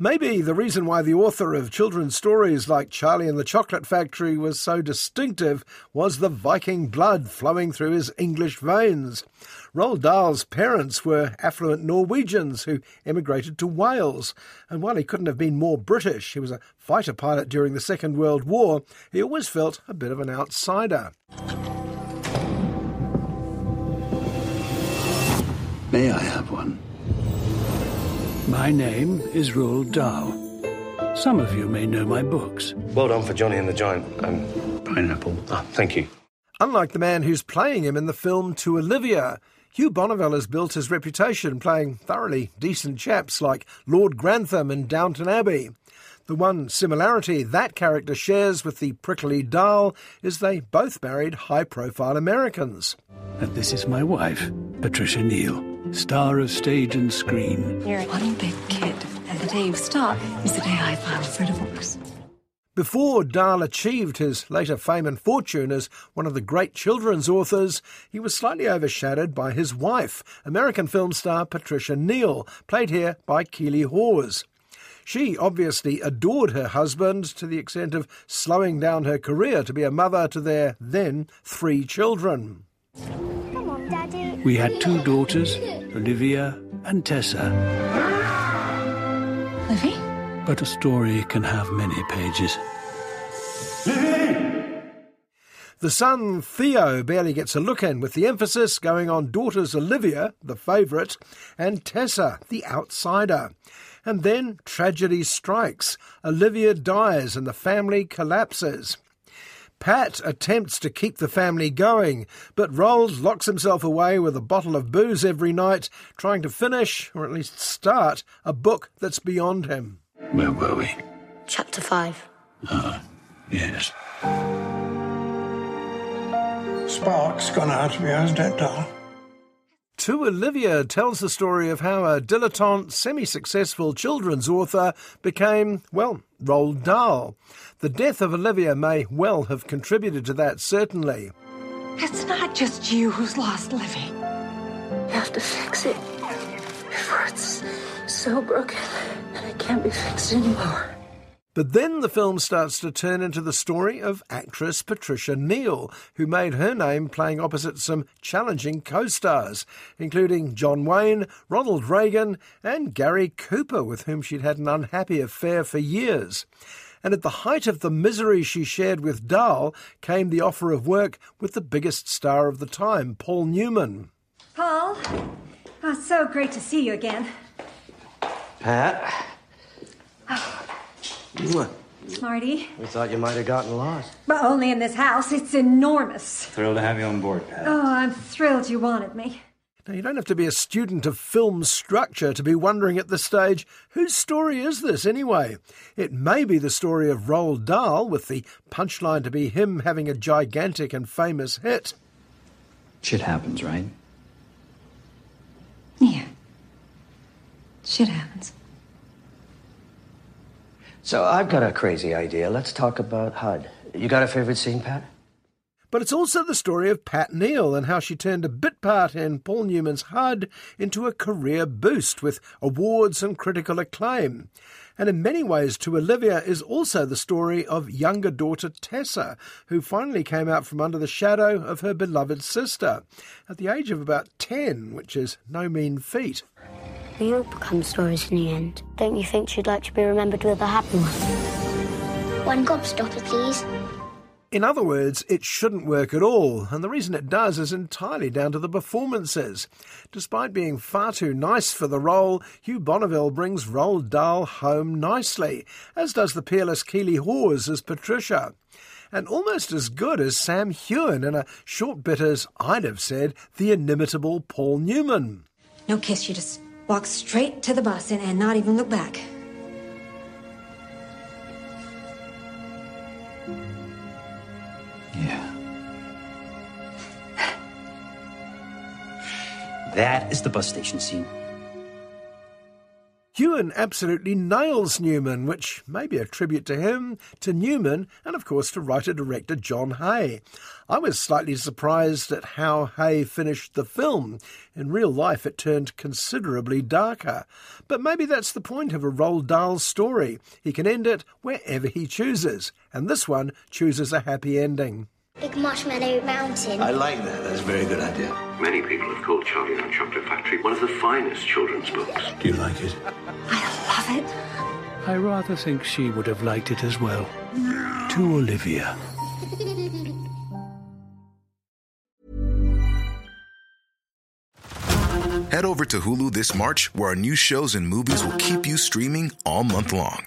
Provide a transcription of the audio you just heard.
Maybe the reason why the author of children's stories like Charlie and the Chocolate Factory was so distinctive was the Viking blood flowing through his English veins. Roald Dahl's parents were affluent Norwegians who emigrated to Wales, and while he couldn't have been more British, he was a fighter pilot during the Second World War, he always felt a bit of an outsider. May I have one? My name is Roald Dahl. Some of you may know my books. Well done for Johnny and the Giant. Um, Pineapple. ah, thank you. Unlike the man who's playing him in the film To Olivia, Hugh Bonneville has built his reputation playing thoroughly decent chaps like Lord Grantham in Downton Abbey. The one similarity that character shares with the prickly Dahl is they both married high profile Americans. And this is my wife, Patricia Neal, star of stage and screen. You're one big kid, and the day you stop is the day I file for divorce. Before Dahl achieved his later fame and fortune as one of the great children's authors, he was slightly overshadowed by his wife, American film star Patricia Neal, played here by Keeley Hawes. She obviously adored her husband to the extent of slowing down her career to be a mother to their then three children. Come on, Daddy. We had two daughters, Olivia and Tessa. Livy? But a story can have many pages. The son, Theo, barely gets a look in, with the emphasis going on daughters Olivia, the favourite, and Tessa, the outsider. And then tragedy strikes. Olivia dies and the family collapses. Pat attempts to keep the family going, but Roald locks himself away with a bottle of booze every night, trying to finish, or at least start, a book that's beyond him. Where were we? Chapter 5. Ah, Yes. Spark's gone out of you, hasn't it, Doll? To Olivia tells the story of how a dilettante, semi successful children's author became, well, Roald Dahl. The death of Olivia may well have contributed to that, certainly. It's not just you who's lost Livy. You have to fix it before it's so broken that it can't be fixed anymore. But then the film starts to turn into the story of actress Patricia Neal, who made her name playing opposite some challenging co stars, including John Wayne, Ronald Reagan, and Gary Cooper, with whom she'd had an unhappy affair for years. And at the height of the misery she shared with Dahl came the offer of work with the biggest star of the time, Paul Newman. Paul, oh, so great to see you again. Pat? Oh, What? Marty, We thought you might have gotten lost. but only in this house. It's enormous. Thrilled to have you on board, Pat. Oh, I'm thrilled you wanted me. Now, you don't have to be a student of film structure to be wondering at this stage whose story is this anyway? It may be the story of Roald Dahl, with the punchline to be him having a gigantic and famous hit. Shit happens, right? Yeah. Shit happens. So I've got a crazy idea. Let's talk about HUD. You got a favorite scene, Pat? But it's also the story of Pat Neal and how she turned a bit part in Paul Newman's HUD into a career boost with awards and critical acclaim. And in many ways, to Olivia is also the story of younger daughter Tessa, who finally came out from under the shadow of her beloved sister at the age of about 10, which is no mean feat. We all become stories in the end. Don't you think she'd like to be remembered with a happy one? One gobstopper, please. In other words, it shouldn't work at all, and the reason it does is entirely down to the performances. Despite being far too nice for the role, Hugh Bonneville brings Roald Dahl home nicely, as does the peerless Keeley Hawes as Patricia. And almost as good as Sam Heughan in a short bit as, I'd have said, the inimitable Paul Newman. No kiss, you just Walk straight to the bus and, and not even look back. Yeah. that is the bus station scene. Heughan absolutely nails Newman, which may be a tribute to him, to Newman, and of course to writer director John Hay. I was slightly surprised at how Hay finished the film. In real life, it turned considerably darker. But maybe that's the point of a Roald Dahl story. He can end it wherever he chooses, and this one chooses a happy ending. Big Marshmallow Mountain. I like that. That's a very good idea. Many people have called Charlie and the Chocolate Factory one of the finest children's books. Do you like it? I love it. I rather think she would have liked it as well. To Olivia. Head over to Hulu this March, where our new shows and movies will keep you streaming all month long.